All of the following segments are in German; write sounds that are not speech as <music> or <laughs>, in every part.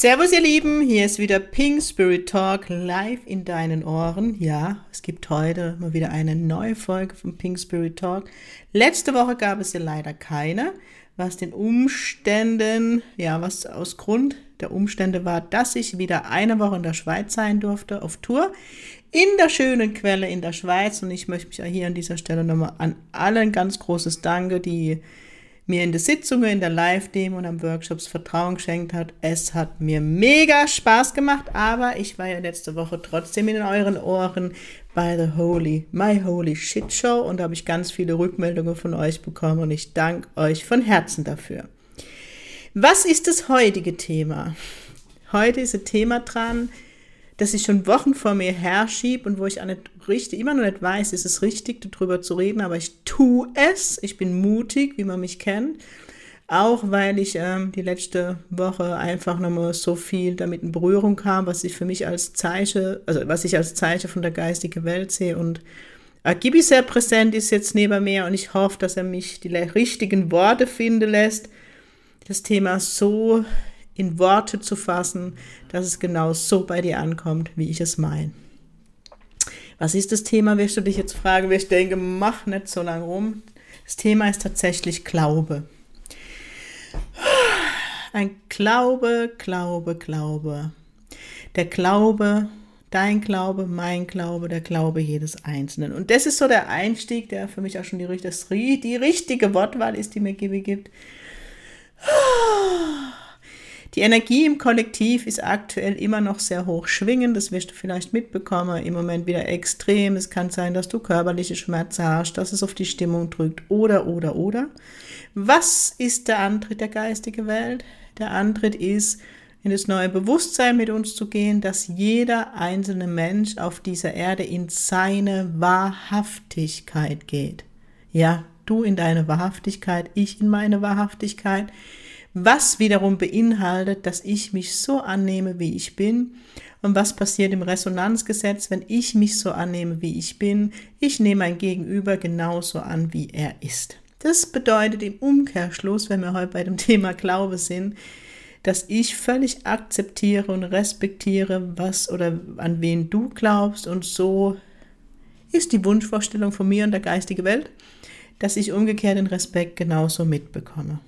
Servus ihr Lieben, hier ist wieder Pink Spirit Talk live in deinen Ohren. Ja, es gibt heute mal wieder eine neue Folge von Pink Spirit Talk. Letzte Woche gab es ja leider keine, was den Umständen, ja, was aus Grund der Umstände war, dass ich wieder eine Woche in der Schweiz sein durfte auf Tour in der schönen Quelle in der Schweiz und ich möchte mich hier an dieser Stelle nochmal an allen ganz großes Danke, die mir in der Sitzungen, in der Live-Demo und am Workshops Vertrauen geschenkt hat. Es hat mir mega Spaß gemacht, aber ich war ja letzte Woche trotzdem in euren Ohren bei The Holy, My Holy Shit Show und da habe ich ganz viele Rückmeldungen von euch bekommen und ich danke euch von Herzen dafür. Was ist das heutige Thema? Heute ist ein Thema dran, das ich schon Wochen vor mir herschiebe und wo ich auch nicht richtig, immer noch nicht weiß, ist es richtig, darüber zu reden, aber ich tue es. Ich bin mutig, wie man mich kennt. Auch weil ich ähm, die letzte Woche einfach nochmal so viel damit in Berührung kam, was ich für mich als Zeichen, also was ich als Zeichen von der geistigen Welt sehe. Und Agibi sehr präsent ist jetzt neben mir und ich hoffe, dass er mich die richtigen Worte finden lässt, das Thema so in Worte zu fassen, dass es genau so bei dir ankommt, wie ich es meine. Was ist das Thema, wirst du dich jetzt fragen? Ich denke, mach nicht so lange rum. Das Thema ist tatsächlich Glaube. Ein Glaube, Glaube, Glaube. Der Glaube, dein Glaube, mein Glaube, der Glaube jedes Einzelnen. Und das ist so der Einstieg, der für mich auch schon die, das, die richtige Wortwahl ist, die mir Gibi gibt. Die Energie im Kollektiv ist aktuell immer noch sehr hoch schwingend. Das wirst du vielleicht mitbekommen. Im Moment wieder extrem. Es kann sein, dass du körperliche Schmerzen hast, dass es auf die Stimmung drückt. Oder, oder, oder. Was ist der Antritt der geistigen Welt? Der Antritt ist, in das neue Bewusstsein mit uns zu gehen, dass jeder einzelne Mensch auf dieser Erde in seine Wahrhaftigkeit geht. Ja, du in deine Wahrhaftigkeit, ich in meine Wahrhaftigkeit was wiederum beinhaltet, dass ich mich so annehme, wie ich bin. Und was passiert im Resonanzgesetz, wenn ich mich so annehme, wie ich bin? Ich nehme mein Gegenüber genauso an, wie er ist. Das bedeutet im Umkehrschluss, wenn wir heute bei dem <laughs> Thema Glaube sind, dass ich völlig akzeptiere und respektiere, was oder an wen du glaubst. Und so ist die Wunschvorstellung von mir und der geistigen Welt, dass ich umgekehrt den Respekt genauso mitbekomme.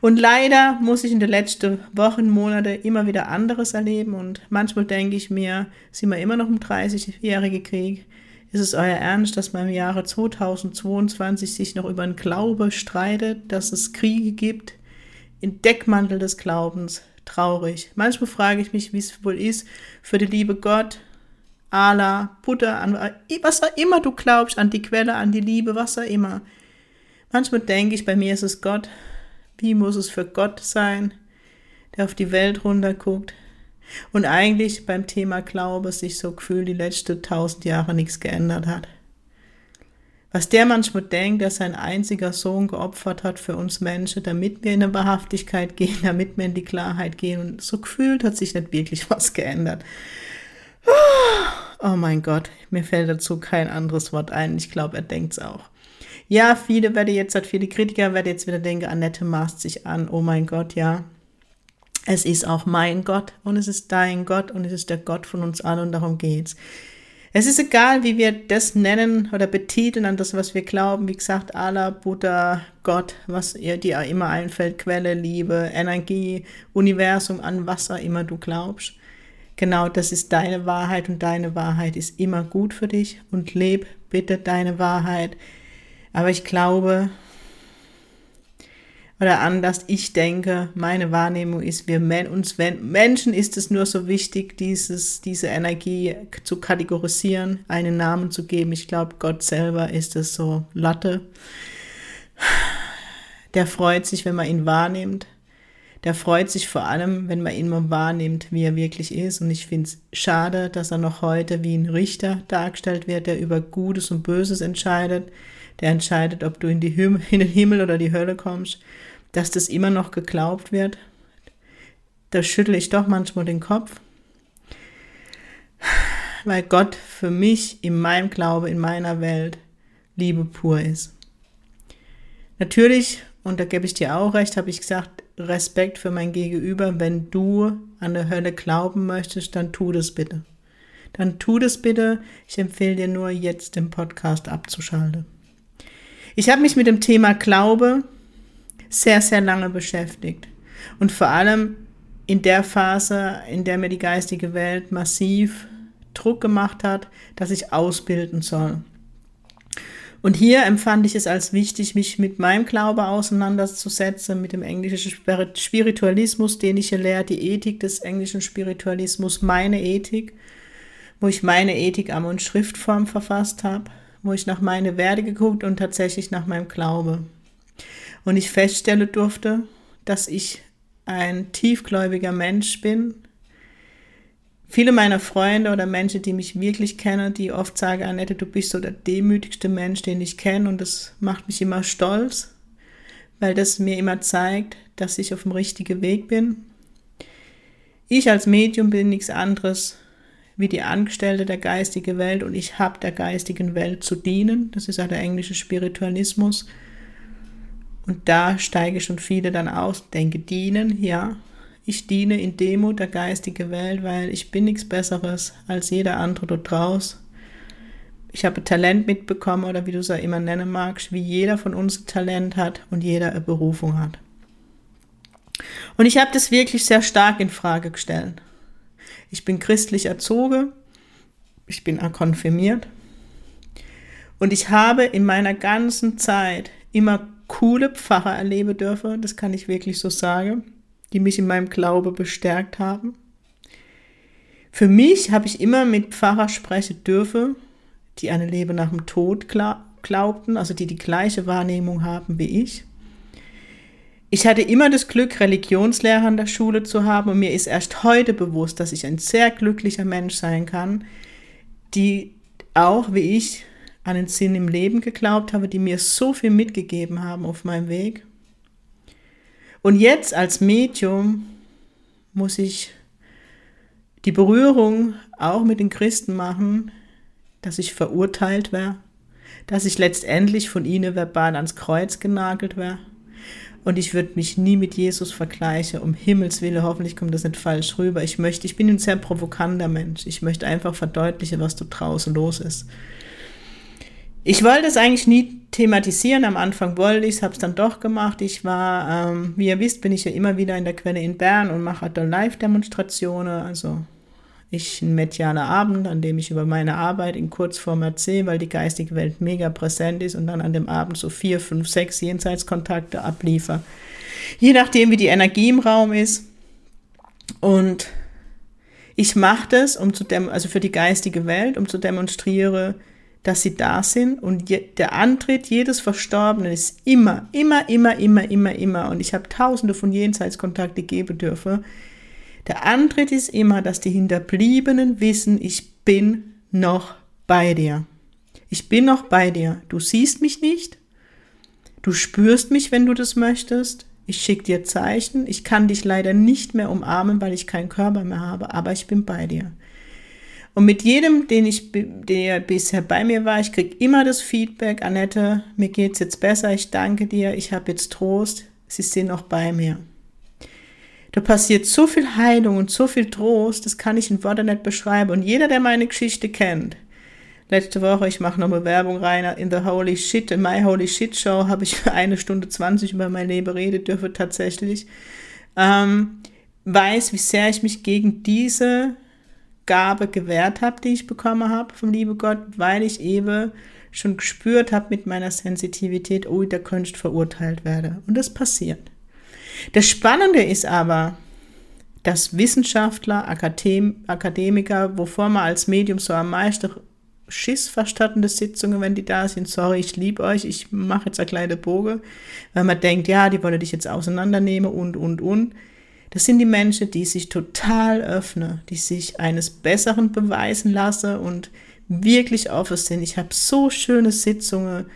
Und leider muss ich in den letzten Wochen, Monate immer wieder anderes erleben und manchmal denke ich mir, sind wir immer noch im 30-jährigen Krieg? Ist es euer Ernst, dass man im Jahre 2022 sich noch über einen Glaube streitet, dass es Kriege gibt? In Deckmantel des Glaubens. Traurig. Manchmal frage ich mich, wie es wohl ist, für die liebe Gott, Allah, Buddha, an was auch immer du glaubst, an die Quelle, an die Liebe, was auch immer. Manchmal denke ich, bei mir ist es Gott, wie muss es für Gott sein, der auf die Welt runterguckt und eigentlich beim Thema Glaube sich so gefühlt die letzten tausend Jahre nichts geändert hat? Was der manchmal denkt, der sein einziger Sohn geopfert hat für uns Menschen, damit wir in eine Wahrhaftigkeit gehen, damit wir in die Klarheit gehen. Und so gefühlt hat sich nicht wirklich was geändert. Oh mein Gott, mir fällt dazu kein anderes Wort ein. Ich glaube, er denkt es auch. Ja, viele werden jetzt, hat viele Kritiker werden jetzt wieder denken, Annette maßt sich an, oh mein Gott, ja. Es ist auch mein Gott und es ist dein Gott und es ist der Gott von uns allen und darum geht's. Es ist egal, wie wir das nennen oder betiteln an das, was wir glauben. Wie gesagt, Allah, Buddha, Gott, was dir immer einfällt, Quelle, Liebe, Energie, Universum, an was auch immer du glaubst. Genau, das ist deine Wahrheit und deine Wahrheit ist immer gut für dich und leb bitte deine Wahrheit aber ich glaube, oder anders, ich denke, meine Wahrnehmung ist, wir uns Menschen ist es nur so wichtig, dieses, diese Energie zu kategorisieren, einen Namen zu geben. Ich glaube, Gott selber ist es so Latte. Der freut sich, wenn man ihn wahrnimmt. der freut sich vor allem, wenn man ihn mal wahrnimmt, wie er wirklich ist. Und ich finde es schade, dass er noch heute wie ein Richter dargestellt wird, der über Gutes und Böses entscheidet, der entscheidet, ob du in, die in den Himmel oder die Hölle kommst, dass das immer noch geglaubt wird. Da schüttle ich doch manchmal den Kopf, weil Gott für mich in meinem Glaube, in meiner Welt Liebe pur ist. Natürlich, und da gebe ich dir auch recht, habe ich gesagt, Respekt für mein Gegenüber. Wenn du an der Hölle glauben möchtest, dann tu das bitte. Dann tu das bitte. Ich empfehle dir nur, jetzt den Podcast abzuschalten. Ich habe mich mit dem Thema Glaube sehr, sehr lange beschäftigt. Und vor allem in der Phase, in der mir die geistige Welt massiv Druck gemacht hat, dass ich ausbilden soll. Und hier empfand ich es als wichtig, mich mit meinem Glaube auseinanderzusetzen, mit dem englischen Spiritualismus, den ich hier lehre, die Ethik des englischen Spiritualismus, meine Ethik, wo ich meine Ethik am und Schriftform verfasst habe, wo ich nach meine Werte geguckt und tatsächlich nach meinem Glaube. Und ich feststellen durfte, dass ich ein tiefgläubiger Mensch bin, Viele meiner Freunde oder Menschen, die mich wirklich kennen, die oft sagen, Annette, du bist so der demütigste Mensch, den ich kenne und das macht mich immer stolz, weil das mir immer zeigt, dass ich auf dem richtigen Weg bin. Ich als Medium bin nichts anderes wie die Angestellte der geistigen Welt und ich habe der geistigen Welt zu dienen. Das ist ja der englische Spiritualismus. Und da steige schon viele dann aus, denke, dienen, ja, ich diene in Demut der geistigen Welt, weil ich bin nichts Besseres als jeder andere dort draus. Ich habe Talent mitbekommen oder wie du es ja immer nennen magst, wie jeder von uns Talent hat und jeder eine Berufung hat. Und ich habe das wirklich sehr stark in Frage gestellt. Ich bin christlich erzogen, ich bin konfirmiert und ich habe in meiner ganzen Zeit immer coole Pfarrer erleben dürfen, das kann ich wirklich so sagen die mich in meinem Glaube bestärkt haben. Für mich habe ich immer mit Pfarrer sprechen dürfen, die an ein Leben nach dem Tod glaubten, also die die gleiche Wahrnehmung haben wie ich. Ich hatte immer das Glück, Religionslehrer an der Schule zu haben und mir ist erst heute bewusst, dass ich ein sehr glücklicher Mensch sein kann, die auch wie ich an den Sinn im Leben geglaubt habe, die mir so viel mitgegeben haben auf meinem Weg. Und jetzt als Medium muss ich die Berührung auch mit den Christen machen, dass ich verurteilt wäre, dass ich letztendlich von ihnen verbal ans Kreuz genagelt wäre. Und ich würde mich nie mit Jesus vergleichen, um Himmels Willen, hoffentlich kommt das nicht falsch rüber. Ich möchte, ich bin ein sehr provokanter Mensch. Ich möchte einfach verdeutlichen, was da draußen los ist. Ich wollte es eigentlich nie thematisieren. Am Anfang wollte ich es, habe es dann doch gemacht. Ich war, ähm, wie ihr wisst, bin ich ja immer wieder in der Quelle in Bern und mache da Live-Demonstrationen. Also ich ein medialer Abend, an dem ich über meine Arbeit in Kurzform erzähle, weil die geistige Welt mega präsent ist und dann an dem Abend so vier, fünf, sechs Jenseitskontakte abliefer. Je nachdem, wie die Energie im Raum ist. Und ich mache das, um zu dem, also für die geistige Welt, um zu demonstrieren, dass sie da sind und je, der Antritt jedes Verstorbenen ist immer, immer, immer, immer, immer, immer, und ich habe tausende von Jenseitskontakte geben dürfen, der Antritt ist immer, dass die Hinterbliebenen wissen, ich bin noch bei dir. Ich bin noch bei dir. Du siehst mich nicht. Du spürst mich, wenn du das möchtest. Ich schicke dir Zeichen. Ich kann dich leider nicht mehr umarmen, weil ich keinen Körper mehr habe, aber ich bin bei dir. Und mit jedem, den ich, der bisher bei mir war, ich kriege immer das Feedback, Annette, mir geht es jetzt besser, ich danke dir, ich habe jetzt Trost, sie sind noch bei mir. Da passiert so viel Heilung und so viel Trost, das kann ich in Worten nicht beschreiben. Und jeder, der meine Geschichte kennt, letzte Woche, ich mache nochmal Werbung rein, in The Holy Shit, in My Holy Shit Show habe ich <laughs> eine Stunde 20 über mein Leben reden dürfen, tatsächlich, ähm, weiß, wie sehr ich mich gegen diese Gabe gewährt habe, die ich bekommen habe vom liebe Gott, weil ich eben schon gespürt habe mit meiner Sensitivität, oh, da könnte ich verurteilt werden. Und das passiert. Das Spannende ist aber, dass Wissenschaftler, Akadem Akademiker, wovor man als Medium so am meisten Schiss verstattende Sitzungen, wenn die da sind. Sorry, ich liebe euch, ich mache jetzt eine kleine Boge, weil man denkt, ja, die wollen dich jetzt auseinandernehmen und, und, und. Das sind die Menschen, die sich total öffnen, die sich eines Besseren beweisen lassen und wirklich offen sind. Ich habe so schöne Sitzungen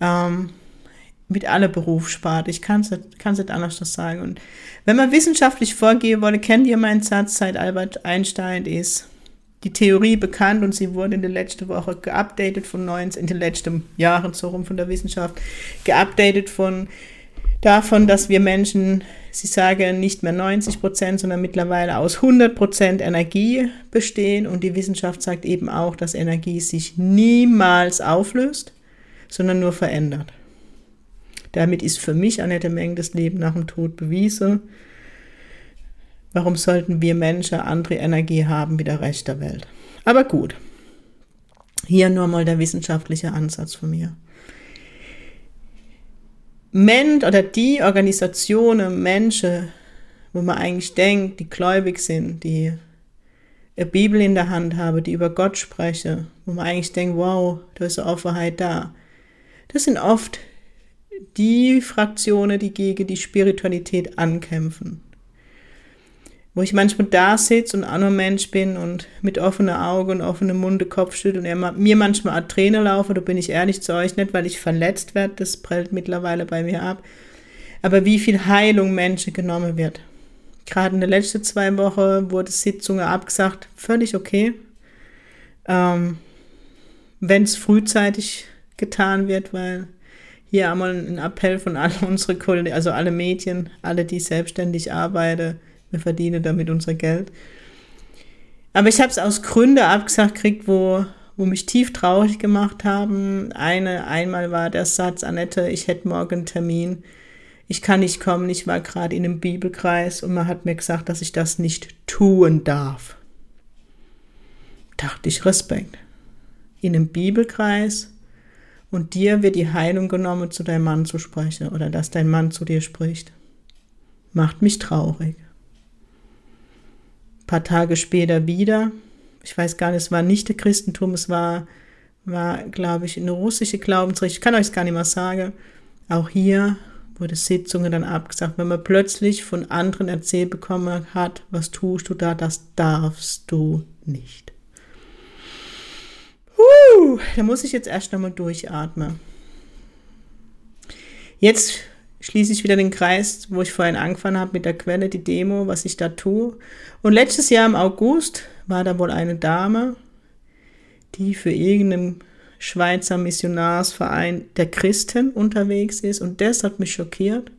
ähm, mit aller Berufssparte. Ich kann es nicht anders sagen. Und wenn man wissenschaftlich vorgehen wolle, kennt ihr meinen Satz seit Albert Einstein ist die Theorie bekannt und sie wurde in der letzten Woche geupdatet von 19, in den letzten Jahren so rum von der Wissenschaft, geupdatet von davon, dass wir Menschen, sie sagen nicht mehr 90 Prozent, sondern mittlerweile aus 100 Prozent Energie bestehen und die Wissenschaft sagt eben auch, dass Energie sich niemals auflöst, sondern nur verändert. Damit ist für mich Annette Menge das Leben nach dem Tod bewiesen. Warum sollten wir Menschen andere Energie haben wie der Rest der Welt? Aber gut. Hier nur mal der wissenschaftliche Ansatz von mir. Mensch oder die Organisationen, Menschen, wo man eigentlich denkt, die gläubig sind, die eine Bibel in der Hand haben, die über Gott sprechen, wo man eigentlich denkt, wow, da ist eine Offenheit da. Das sind oft die Fraktionen, die gegen die Spiritualität ankämpfen wo ich manchmal da sitze und auch nur Mensch bin und mit offenen Augen und offenem Munde Kopf schüttel und mir manchmal eine Träne laufe, da bin ich ehrlich zu euch nicht, weil ich verletzt werde, das prellt mittlerweile bei mir ab. Aber wie viel Heilung Menschen genommen wird. Gerade in den letzten zwei Wochen wurde Sitzungen abgesagt, völlig okay. Ähm, Wenn es frühzeitig getan wird, weil hier einmal ein Appell von allen <laughs> unsere Kollegen, also alle Medien, alle, die selbstständig arbeiten, wir verdienen damit unser Geld. Aber ich habe es aus Gründen abgesagt gekriegt, wo, wo mich tief traurig gemacht haben. Eine, einmal war der Satz, Annette, ich hätte morgen einen Termin. Ich kann nicht kommen, ich war gerade in einem Bibelkreis und man hat mir gesagt, dass ich das nicht tun darf. Dachte ich, Respekt. In einem Bibelkreis und dir wird die Heilung genommen, zu deinem Mann zu sprechen oder dass dein Mann zu dir spricht. Macht mich traurig paar Tage später wieder. Ich weiß gar nicht, es war nicht der Christentum, es war, war glaube ich, eine russische Glaubensrichtung. Ich kann euch es gar nicht mehr sagen. Auch hier wurde Sitzungen dann abgesagt, wenn man plötzlich von anderen erzählt bekommen hat, was tust du da, das darfst du nicht. Da muss ich jetzt erst nochmal durchatmen. Jetzt schließe ich wieder den Kreis, wo ich vorhin angefangen habe mit der Quelle, die Demo, was ich da tue. Und letztes Jahr im August war da wohl eine Dame, die für irgendeinen Schweizer Missionarsverein der Christen unterwegs ist und das hat mich schockiert.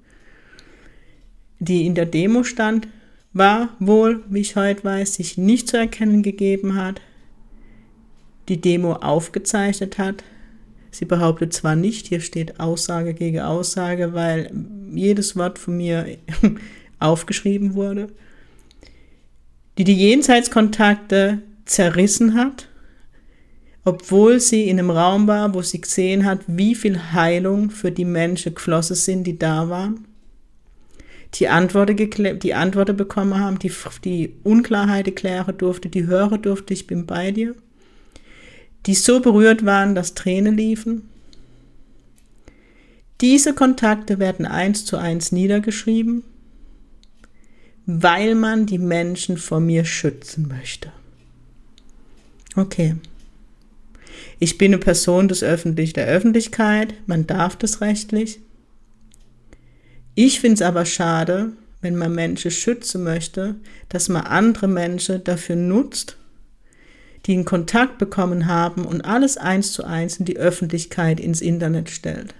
Die in der Demo stand, war wohl, wie ich heute weiß, sich nicht zu erkennen gegeben hat, die Demo aufgezeichnet hat, Sie behauptet zwar nicht, hier steht Aussage gegen Aussage, weil jedes Wort von mir <laughs> aufgeschrieben wurde, die die Jenseitskontakte zerrissen hat, obwohl sie in einem Raum war, wo sie gesehen hat, wie viel Heilung für die Menschen geflossen sind, die da waren, die Antworten, die Antworten bekommen haben, die, die Unklarheit klären durfte, die hören durfte, ich bin bei dir die so berührt waren, dass Tränen liefen. Diese Kontakte werden eins zu eins niedergeschrieben, weil man die Menschen vor mir schützen möchte. Okay. Ich bin eine Person des Öffentlich der Öffentlichkeit, man darf das rechtlich. Ich finde es aber schade, wenn man Menschen schützen möchte, dass man andere Menschen dafür nutzt, die einen Kontakt bekommen haben und alles eins zu eins in die Öffentlichkeit ins Internet stellt.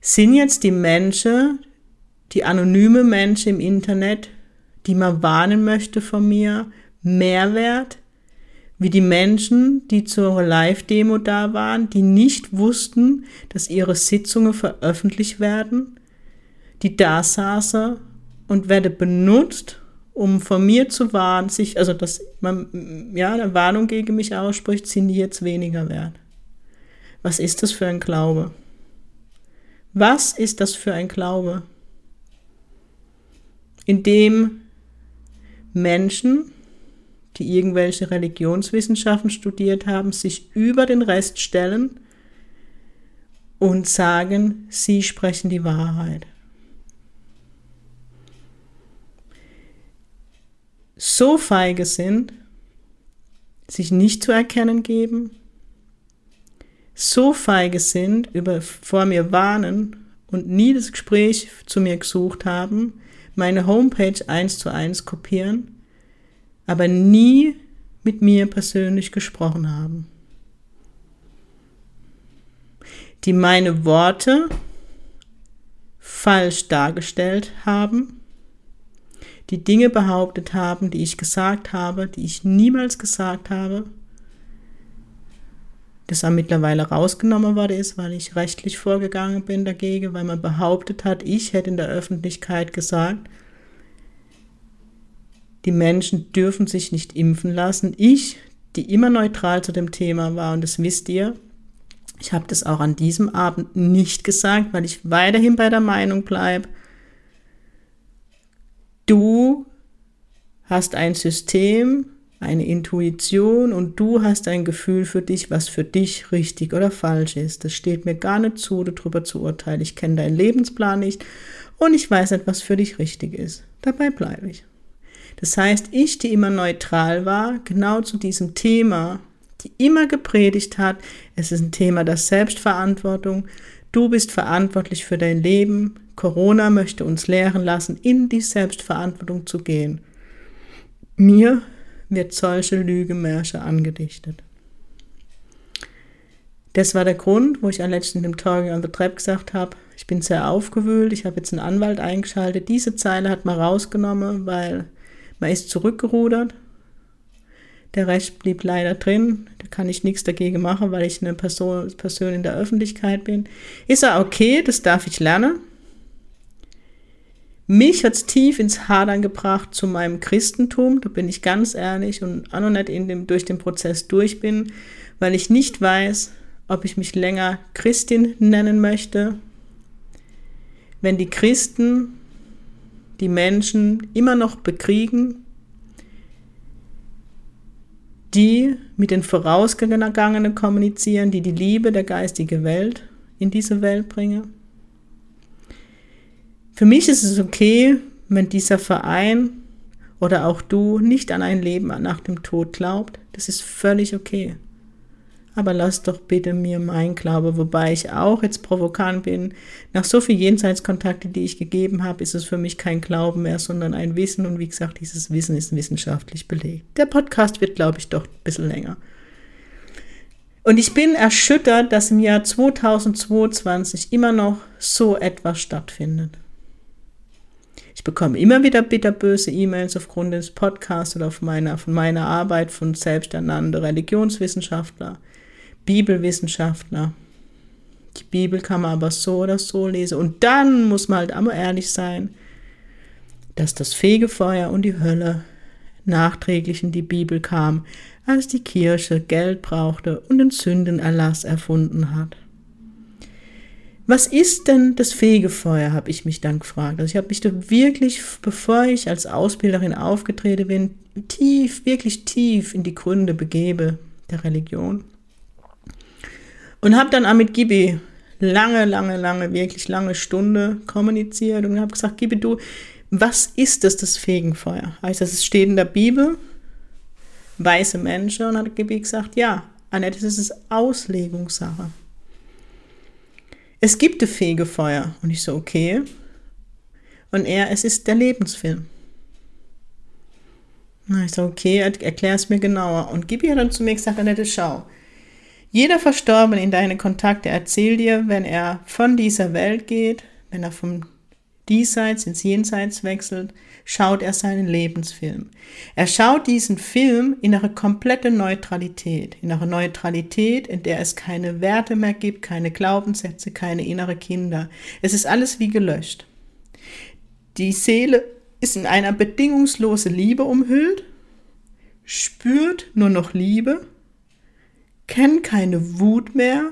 Sind jetzt die Menschen, die anonyme Menschen im Internet, die man warnen möchte von mir, mehr wert, wie die Menschen, die zur Live-Demo da waren, die nicht wussten, dass ihre Sitzungen veröffentlicht werden, die da saßen und werde benutzt, um von mir zu warnen, sich, also dass man ja eine Warnung gegen mich ausspricht, sind die jetzt weniger wert. Was ist das für ein Glaube? Was ist das für ein Glaube? In dem Menschen, die irgendwelche Religionswissenschaften studiert haben, sich über den Rest stellen und sagen, sie sprechen die Wahrheit. So feige sind, sich nicht zu erkennen geben, so feige sind, über, vor mir warnen und nie das Gespräch zu mir gesucht haben, meine Homepage eins zu eins kopieren, aber nie mit mir persönlich gesprochen haben. Die meine Worte falsch dargestellt haben, die Dinge behauptet haben, die ich gesagt habe, die ich niemals gesagt habe, das auch mittlerweile rausgenommen worden ist, weil ich rechtlich vorgegangen bin dagegen, weil man behauptet hat, ich hätte in der Öffentlichkeit gesagt, die Menschen dürfen sich nicht impfen lassen. Ich, die immer neutral zu dem Thema war, und das wisst ihr, ich habe das auch an diesem Abend nicht gesagt, weil ich weiterhin bei der Meinung bleibe, du hast ein System, eine Intuition und du hast ein Gefühl für dich, was für dich richtig oder falsch ist. Das steht mir gar nicht zu, darüber zu urteilen. Ich kenne deinen Lebensplan nicht und ich weiß nicht, was für dich richtig ist. Dabei bleibe ich. Das heißt, ich, die immer neutral war, genau zu diesem Thema, die immer gepredigt hat, es ist ein Thema der Selbstverantwortung, du bist verantwortlich für dein Leben, Corona möchte uns lehren lassen, in die Selbstverantwortung zu gehen. Mir wird solche Lügemärsche angedichtet. Das war der Grund, wo ich am letzten dem Talking on the Trap gesagt habe, ich bin sehr aufgewühlt, ich habe jetzt einen Anwalt eingeschaltet. Diese Zeile hat man rausgenommen, weil man ist zurückgerudert. Der Rest blieb leider drin. Da kann ich nichts dagegen machen, weil ich eine Person, Person in der Öffentlichkeit bin. Ist er okay, das darf ich lernen. Mich hat es tief ins Hadern gebracht zu meinem Christentum, da bin ich ganz ehrlich und auch noch nicht in dem, durch den Prozess durch bin, weil ich nicht weiß, ob ich mich länger Christin nennen möchte. Wenn die Christen die Menschen immer noch bekriegen, die mit den Vorausgegangenen kommunizieren, die die Liebe der geistigen Welt in diese Welt bringen. Für mich ist es okay, wenn dieser Verein oder auch du nicht an ein Leben nach dem Tod glaubt. Das ist völlig okay. Aber lass doch bitte mir mein Glaube, wobei ich auch jetzt provokant bin. Nach so viel Jenseitskontakte, die ich gegeben habe, ist es für mich kein Glauben mehr, sondern ein Wissen. Und wie gesagt, dieses Wissen ist wissenschaftlich belegt. Der Podcast wird, glaube ich, doch ein bisschen länger. Und ich bin erschüttert, dass im Jahr 2022 immer noch so etwas stattfindet. Bekomme immer wieder bitterböse E-Mails aufgrund des Podcasts oder auf meiner, von meiner Arbeit von selbsternannten Religionswissenschaftler, Bibelwissenschaftler. Die Bibel kann man aber so oder so lesen. Und dann muss man halt einmal ehrlich sein, dass das Fegefeuer und die Hölle nachträglich in die Bibel kam, als die Kirche Geld brauchte und den Sündenerlass erfunden hat. Was ist denn das Fegefeuer, habe ich mich dann gefragt. Also ich habe mich da wirklich, bevor ich als Ausbilderin aufgetreten bin, tief, wirklich tief in die Gründe begebe der Religion. Und habe dann auch mit Gibi lange, lange, lange, wirklich lange Stunde kommuniziert und habe gesagt, Gibi, du, was ist das, das Fegefeuer? Heißt das, es steht in der Bibel, weiße Menschen, und hat Gibi gesagt, ja, Annette, das ist Auslegungssache es gibt ein Fegefeuer. Und ich so, okay. Und er, es ist der Lebensfilm. Na, ich so, okay, erklär es mir genauer. Und Gibi hat dann zu mir gesagt, Annette, schau. Jeder Verstorbene in deine Kontakte erzählt dir, wenn er von dieser Welt geht, wenn er vom Diesseits ins Jenseits wechselt, schaut er seinen Lebensfilm. Er schaut diesen Film in einer kompletten Neutralität, in einer Neutralität, in der es keine Werte mehr gibt, keine Glaubenssätze, keine innere Kinder. Es ist alles wie gelöscht. Die Seele ist in einer bedingungslosen Liebe umhüllt, spürt nur noch Liebe, kennt keine Wut mehr,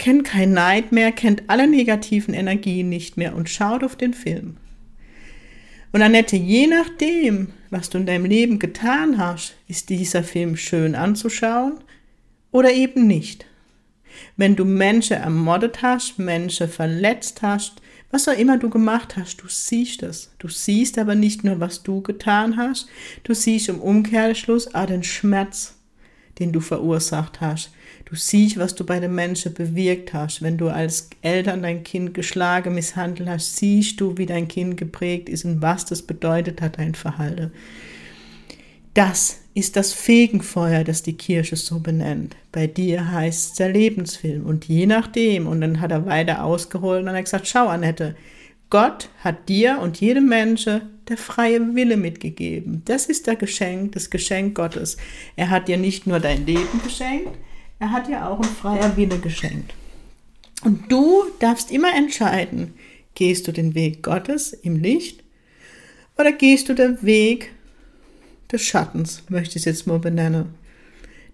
kennt kein Neid mehr, kennt alle negativen Energien nicht mehr und schaut auf den Film. Und Annette, je nachdem, was du in deinem Leben getan hast, ist dieser Film schön anzuschauen oder eben nicht. Wenn du Menschen ermordet hast, Menschen verletzt hast, was auch immer du gemacht hast, du siehst es. Du siehst aber nicht nur, was du getan hast, du siehst im Umkehrschluss auch den Schmerz, den du verursacht hast. Du siehst, was du bei den Menschen bewirkt hast. Wenn du als Eltern dein Kind geschlagen, misshandelt hast, siehst du, wie dein Kind geprägt ist und was das bedeutet hat, dein Verhalten. Das ist das Fegenfeuer, das die Kirche so benennt. Bei dir heißt es der Lebensfilm. Und je nachdem, und dann hat er weiter ausgeholt und hat gesagt, schau Annette, Gott hat dir und jedem Menschen der freie Wille mitgegeben. Das ist der Geschenk, das Geschenk Gottes. Er hat dir nicht nur dein Leben geschenkt, er hat dir auch ein freier Wille geschenkt. Und du darfst immer entscheiden, gehst du den Weg Gottes im Licht oder gehst du den Weg des Schattens, möchte ich es jetzt mal benennen.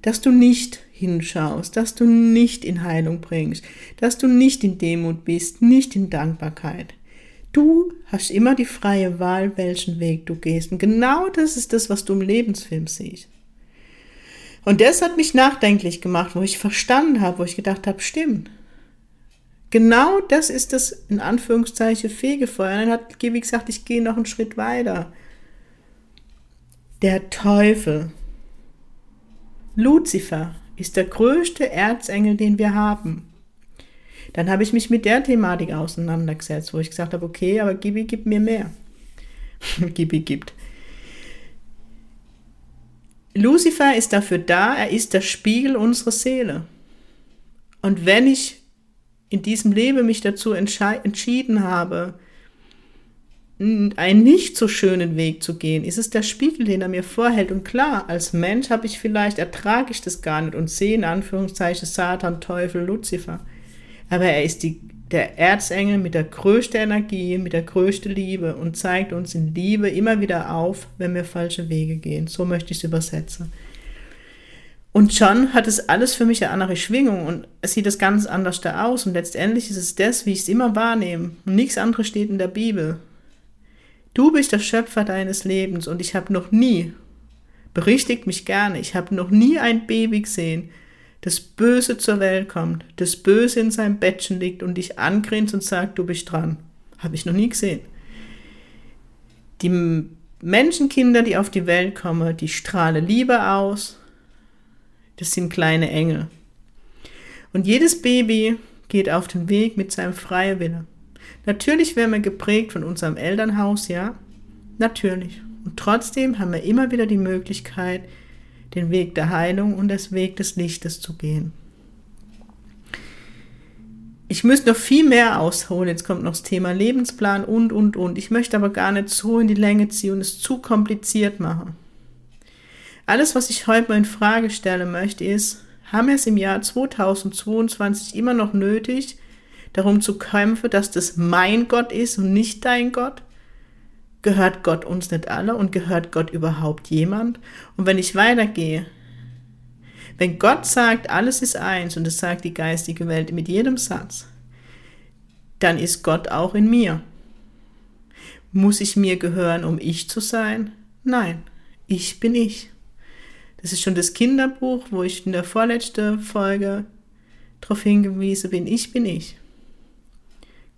Dass du nicht hinschaust, dass du nicht in Heilung bringst, dass du nicht in Demut bist, nicht in Dankbarkeit. Du hast immer die freie Wahl, welchen Weg du gehst. Und genau das ist das, was du im Lebensfilm siehst. Und das hat mich nachdenklich gemacht, wo ich verstanden habe, wo ich gedacht habe, stimmt. Genau das ist das in Anführungszeichen Fegefeuer. Und dann hat Gibi gesagt, ich gehe noch einen Schritt weiter. Der Teufel, Luzifer, ist der größte Erzengel, den wir haben. Dann habe ich mich mit der Thematik auseinandergesetzt, wo ich gesagt habe, okay, aber Gibi gibt mir mehr. <laughs> Gibi gibt. Lucifer ist dafür da, er ist der Spiegel unserer Seele. Und wenn ich in diesem Leben mich dazu entschieden habe, einen nicht so schönen Weg zu gehen, ist es der Spiegel, den er mir vorhält. Und klar, als Mensch habe ich vielleicht, ertrage ich das gar nicht und sehe in Anführungszeichen Satan, Teufel, Lucifer. Aber er ist die der Erzengel mit der größten Energie, mit der größten Liebe und zeigt uns in Liebe immer wieder auf, wenn wir falsche Wege gehen. So möchte ich es übersetzen. Und schon hat es alles für mich eine andere Schwingung und es sieht es ganz anders da aus. Und letztendlich ist es das, wie ich es immer wahrnehme. Und nichts anderes steht in der Bibel. Du bist der Schöpfer deines Lebens und ich habe noch nie, berichtigt mich gerne, ich habe noch nie ein Baby gesehen, das Böse zur Welt kommt, das Böse in seinem Bettchen liegt und dich angrinst und sagt, du bist dran. Habe ich noch nie gesehen. Die Menschenkinder, die auf die Welt kommen, die strahlen Liebe aus. Das sind kleine Engel. Und jedes Baby geht auf den Weg mit seinem freien Wille. Natürlich werden wir geprägt von unserem Elternhaus, ja, natürlich. Und trotzdem haben wir immer wieder die Möglichkeit, den Weg der Heilung und das Weg des Lichtes zu gehen. Ich müsste noch viel mehr ausholen. Jetzt kommt noch das Thema Lebensplan und, und, und. Ich möchte aber gar nicht so in die Länge ziehen und es zu kompliziert machen. Alles, was ich heute mal in Frage stellen möchte, ist, haben wir es im Jahr 2022 immer noch nötig, darum zu kämpfen, dass das mein Gott ist und nicht dein Gott? Gehört Gott uns nicht alle und gehört Gott überhaupt jemand? Und wenn ich weitergehe, wenn Gott sagt, alles ist eins und das sagt die geistige Welt mit jedem Satz, dann ist Gott auch in mir. Muss ich mir gehören, um ich zu sein? Nein, ich bin ich. Das ist schon das Kinderbuch, wo ich in der vorletzten Folge darauf hingewiesen bin, ich bin ich.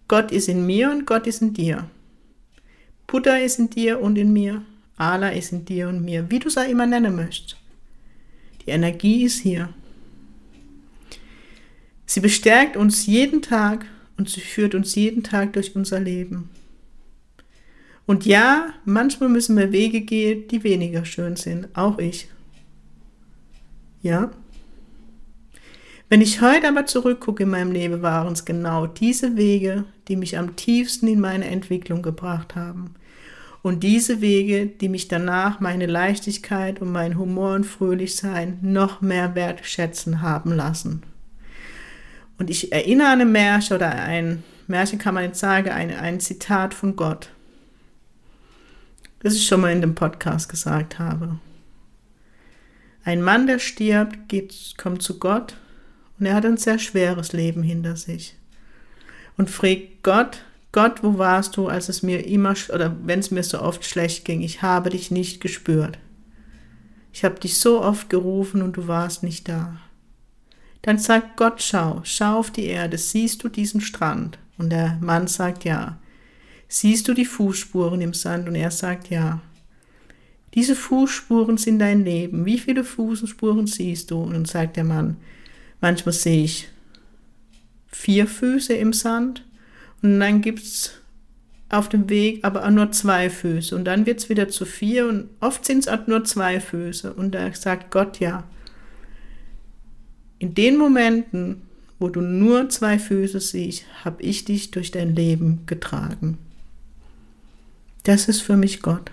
Gott ist in mir und Gott ist in dir. Buddha ist in dir und in mir. Allah ist in dir und mir, wie du es auch immer nennen möchtest. Die Energie ist hier. Sie bestärkt uns jeden Tag und sie führt uns jeden Tag durch unser Leben. Und ja, manchmal müssen wir Wege gehen, die weniger schön sind, auch ich. Ja? Wenn ich heute aber zurückgucke in meinem Leben, waren es genau diese Wege, die mich am tiefsten in meine Entwicklung gebracht haben. Und diese Wege, die mich danach meine Leichtigkeit und mein Humor und Fröhlichsein noch mehr wertschätzen haben lassen. Und ich erinnere an ein Märchen oder ein Märchen kann man jetzt sagen, ein, ein Zitat von Gott, das ich schon mal in dem Podcast gesagt habe. Ein Mann, der stirbt, geht, kommt zu Gott und er hat ein sehr schweres Leben hinter sich und fragt Gott, Gott, wo warst du, als es mir immer, oder wenn es mir so oft schlecht ging? Ich habe dich nicht gespürt. Ich habe dich so oft gerufen und du warst nicht da. Dann sagt Gott, schau, schau auf die Erde, siehst du diesen Strand? Und der Mann sagt ja. Siehst du die Fußspuren im Sand? Und er sagt ja. Diese Fußspuren sind dein Leben. Wie viele Fußspuren siehst du? Und dann sagt der Mann, manchmal sehe ich vier Füße im Sand und dann gibt es auf dem Weg aber auch nur zwei Füße und dann wird es wieder zu vier und oft sind es auch nur zwei Füße und da sagt Gott ja. In den Momenten, wo du nur zwei Füße siehst, habe ich dich durch dein Leben getragen. Das ist für mich Gott.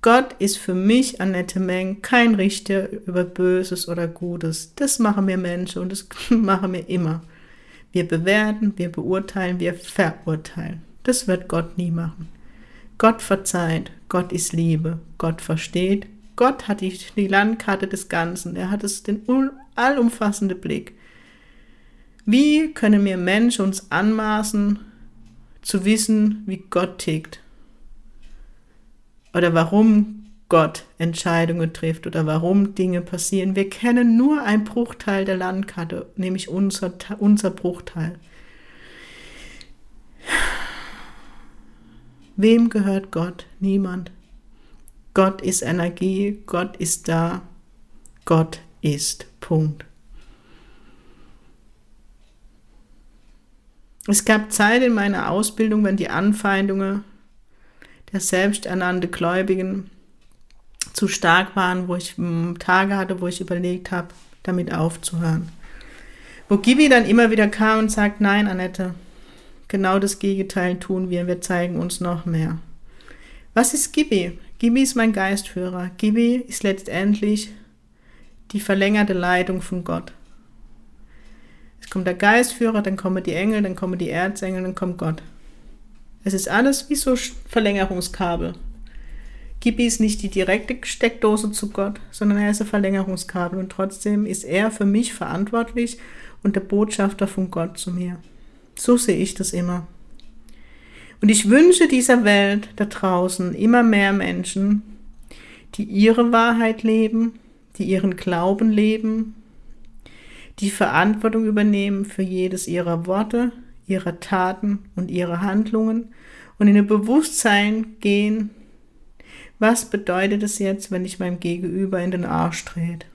Gott ist für mich, Annette Meng, kein Richter über Böses oder Gutes. Das machen wir Menschen und das <laughs> machen wir immer. Wir bewerten, wir beurteilen, wir verurteilen. Das wird Gott nie machen. Gott verzeiht, Gott ist Liebe, Gott versteht, Gott hat die, die Landkarte des Ganzen, er hat es den allumfassenden Blick. Wie können wir Menschen uns anmaßen, zu wissen, wie Gott tickt? Oder warum Gott Entscheidungen trifft oder warum Dinge passieren. Wir kennen nur einen Bruchteil der Landkarte, nämlich unser, unser Bruchteil. Wem gehört Gott? Niemand. Gott ist Energie, Gott ist da, Gott ist. Punkt. Es gab Zeit in meiner Ausbildung, wenn die Anfeindungen der selbsternannte Gläubigen zu stark waren, wo ich Tage hatte, wo ich überlegt habe, damit aufzuhören. Wo Gibi dann immer wieder kam und sagt, nein, Annette, genau das Gegenteil tun wir, wir zeigen uns noch mehr. Was ist Gibi? Gibi ist mein Geistführer. Gibi ist letztendlich die verlängerte Leitung von Gott. Es kommt der Geistführer, dann kommen die Engel, dann kommen die Erzengel, dann kommt Gott. Es ist alles wie so Verlängerungskabel. Gibi ist nicht die direkte Steckdose zu Gott, sondern er ist ein Verlängerungskabel und trotzdem ist er für mich verantwortlich und der Botschafter von Gott zu mir. So sehe ich das immer. Und ich wünsche dieser Welt da draußen immer mehr Menschen, die ihre Wahrheit leben, die ihren Glauben leben, die Verantwortung übernehmen für jedes ihrer Worte, ihrer Taten und ihrer Handlungen und in ein Bewusstsein gehen, was bedeutet es jetzt, wenn ich meinem Gegenüber in den Arsch dreht?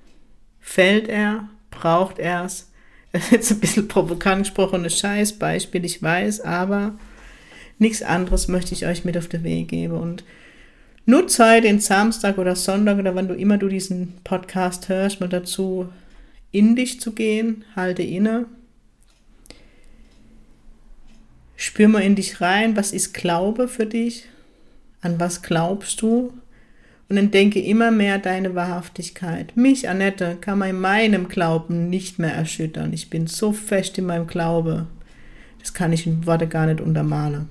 Fällt er? Braucht er <laughs> es? Das ist jetzt ein bisschen provokant gesprochenes Scheißbeispiel, ich weiß, aber nichts anderes möchte ich euch mit auf den Weg geben. Und nutze heute den Samstag oder Sonntag oder wann du immer du diesen Podcast hörst, mal dazu, in dich zu gehen, halte inne. Spür mal in dich rein, was ist Glaube für dich? An was glaubst du? Und entdecke immer mehr deine Wahrhaftigkeit. Mich, Annette, kann man in meinem Glauben nicht mehr erschüttern. Ich bin so fest in meinem Glaube. Das kann ich in Worte gar nicht untermalen.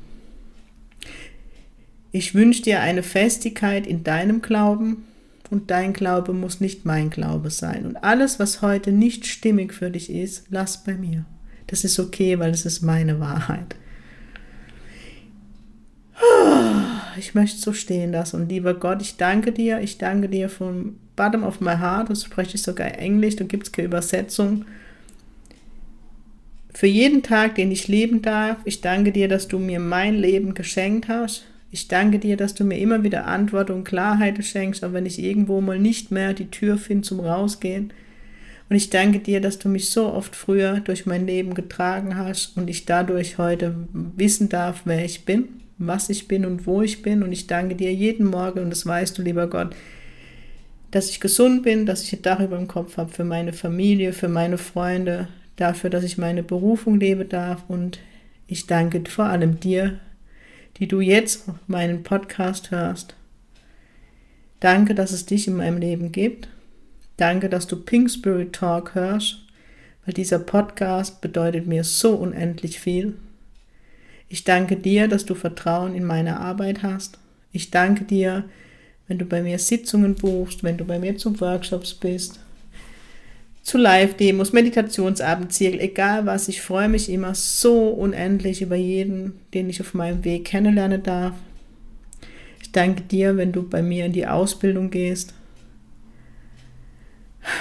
Ich wünsche dir eine Festigkeit in deinem Glauben und dein Glaube muss nicht mein Glaube sein. Und alles, was heute nicht stimmig für dich ist, lass bei mir. Das ist okay, weil es ist meine Wahrheit. Ich möchte so stehen lassen. Und lieber Gott, ich danke dir. Ich danke dir vom bottom of my heart. Das spreche ich sogar Englisch. Da gibt es keine Übersetzung. Für jeden Tag, den ich leben darf. Ich danke dir, dass du mir mein Leben geschenkt hast. Ich danke dir, dass du mir immer wieder Antwort und Klarheit schenkst, auch wenn ich irgendwo mal nicht mehr die Tür finde zum Rausgehen. Und ich danke dir, dass du mich so oft früher durch mein Leben getragen hast und ich dadurch heute wissen darf, wer ich bin was ich bin und wo ich bin. Und ich danke dir jeden Morgen, und das weißt du, lieber Gott, dass ich gesund bin, dass ich ein Dach über dem Kopf habe für meine Familie, für meine Freunde, dafür, dass ich meine Berufung leben darf. Und ich danke vor allem dir, die du jetzt meinen Podcast hörst. Danke, dass es dich in meinem Leben gibt. Danke, dass du Pink Spirit Talk hörst, weil dieser Podcast bedeutet mir so unendlich viel. Ich danke dir, dass du Vertrauen in meine Arbeit hast. Ich danke dir, wenn du bei mir Sitzungen buchst, wenn du bei mir zu Workshops bist. zu Live-Demos, Meditationsabendzirkel, egal was. Ich freue mich immer so unendlich über jeden, den ich auf meinem Weg kennenlernen darf. Ich danke dir, wenn du bei mir in die Ausbildung gehst.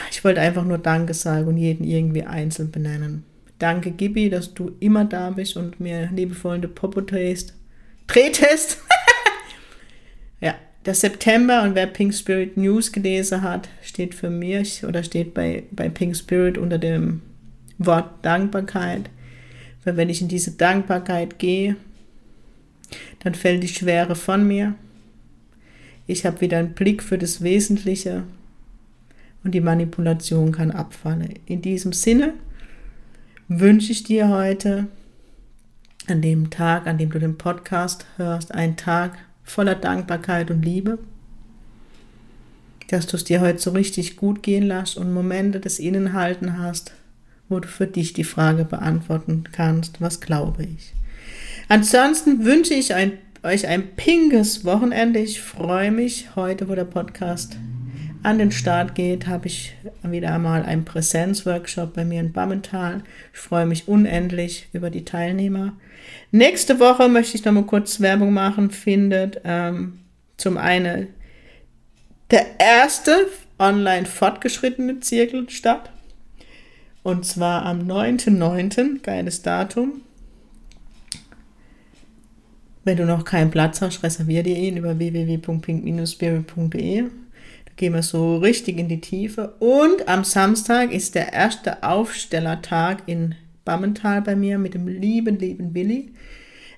Ich wollte einfach nur Danke sagen und jeden irgendwie einzeln benennen. Danke, Gibi, dass du immer da bist und mir liebevoll in Popo drehst. Drehtest! <laughs> ja, der September und wer Pink Spirit News gelesen hat, steht für mich oder steht bei, bei Pink Spirit unter dem Wort Dankbarkeit. Weil wenn ich in diese Dankbarkeit gehe, dann fällt die Schwere von mir. Ich habe wieder einen Blick für das Wesentliche und die Manipulation kann abfallen. In diesem Sinne wünsche ich dir heute an dem Tag, an dem du den Podcast hörst, einen Tag voller Dankbarkeit und Liebe, dass du es dir heute so richtig gut gehen lässt und Momente des Innenhalten hast, wo du für dich die Frage beantworten kannst, was glaube ich. Ansonsten wünsche ich ein, euch ein pinkes Wochenende. Ich freue mich heute, wo der Podcast an den Start geht, habe ich wieder einmal einen Präsenzworkshop bei mir in Bammental. Ich freue mich unendlich über die Teilnehmer. Nächste Woche möchte ich noch mal kurz Werbung machen. Findet ähm, zum einen der erste online fortgeschrittene Zirkel statt. Und zwar am 9.9. Geiles Datum. Wenn du noch keinen Platz hast, reservier dir ihn über www.pink-spirit.de gehen wir so richtig in die Tiefe. Und am Samstag ist der erste Aufstellertag in Bammental bei mir mit dem lieben, lieben Willi.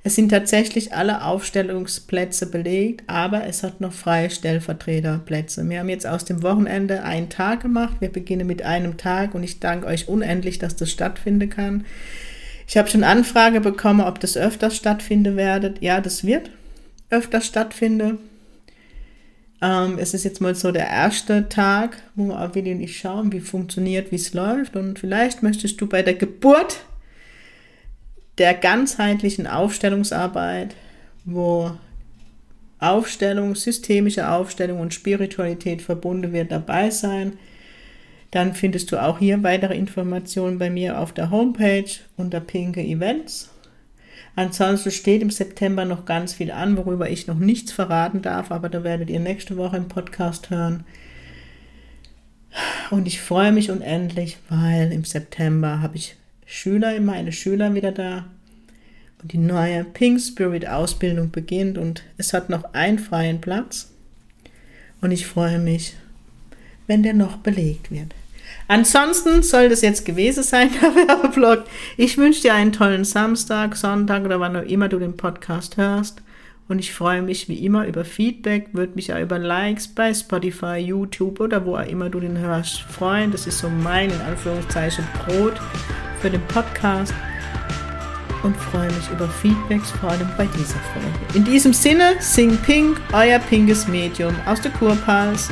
Es sind tatsächlich alle Aufstellungsplätze belegt, aber es hat noch freie Stellvertreterplätze. Wir haben jetzt aus dem Wochenende einen Tag gemacht. Wir beginnen mit einem Tag und ich danke euch unendlich, dass das stattfinden kann. Ich habe schon Anfrage bekommen, ob das öfters stattfinden werdet. Ja, das wird öfters stattfinden. Ähm, es ist jetzt mal so der erste Tag, wo wir auch wieder nicht schauen, wie funktioniert, wie es läuft. Und vielleicht möchtest du bei der Geburt der ganzheitlichen Aufstellungsarbeit, wo Aufstellung, systemische Aufstellung und Spiritualität verbunden wird, dabei sein. Dann findest du auch hier weitere Informationen bei mir auf der Homepage unter Pinke Events. Ansonsten steht im September noch ganz viel an, worüber ich noch nichts verraten darf, aber da werdet ihr nächste Woche im Podcast hören. Und ich freue mich unendlich, weil im September habe ich Schüler, meine Schüler wieder da. Und die neue Pink Spirit Ausbildung beginnt und es hat noch einen freien Platz. Und ich freue mich, wenn der noch belegt wird. Ansonsten soll das jetzt gewesen sein, <laughs> der Werbeblock. Ich wünsche dir einen tollen Samstag, Sonntag oder wann auch immer du den Podcast hörst. Und ich freue mich wie immer über Feedback, würde mich auch über Likes bei Spotify, YouTube oder wo auch immer du den hörst freuen. Das ist so mein, in Anführungszeichen, Brot für den Podcast. Und freue mich über Feedbacks, vor allem bei dieser Folge. In diesem Sinne, Sing Pink, euer pinkes Medium aus der Kurpals.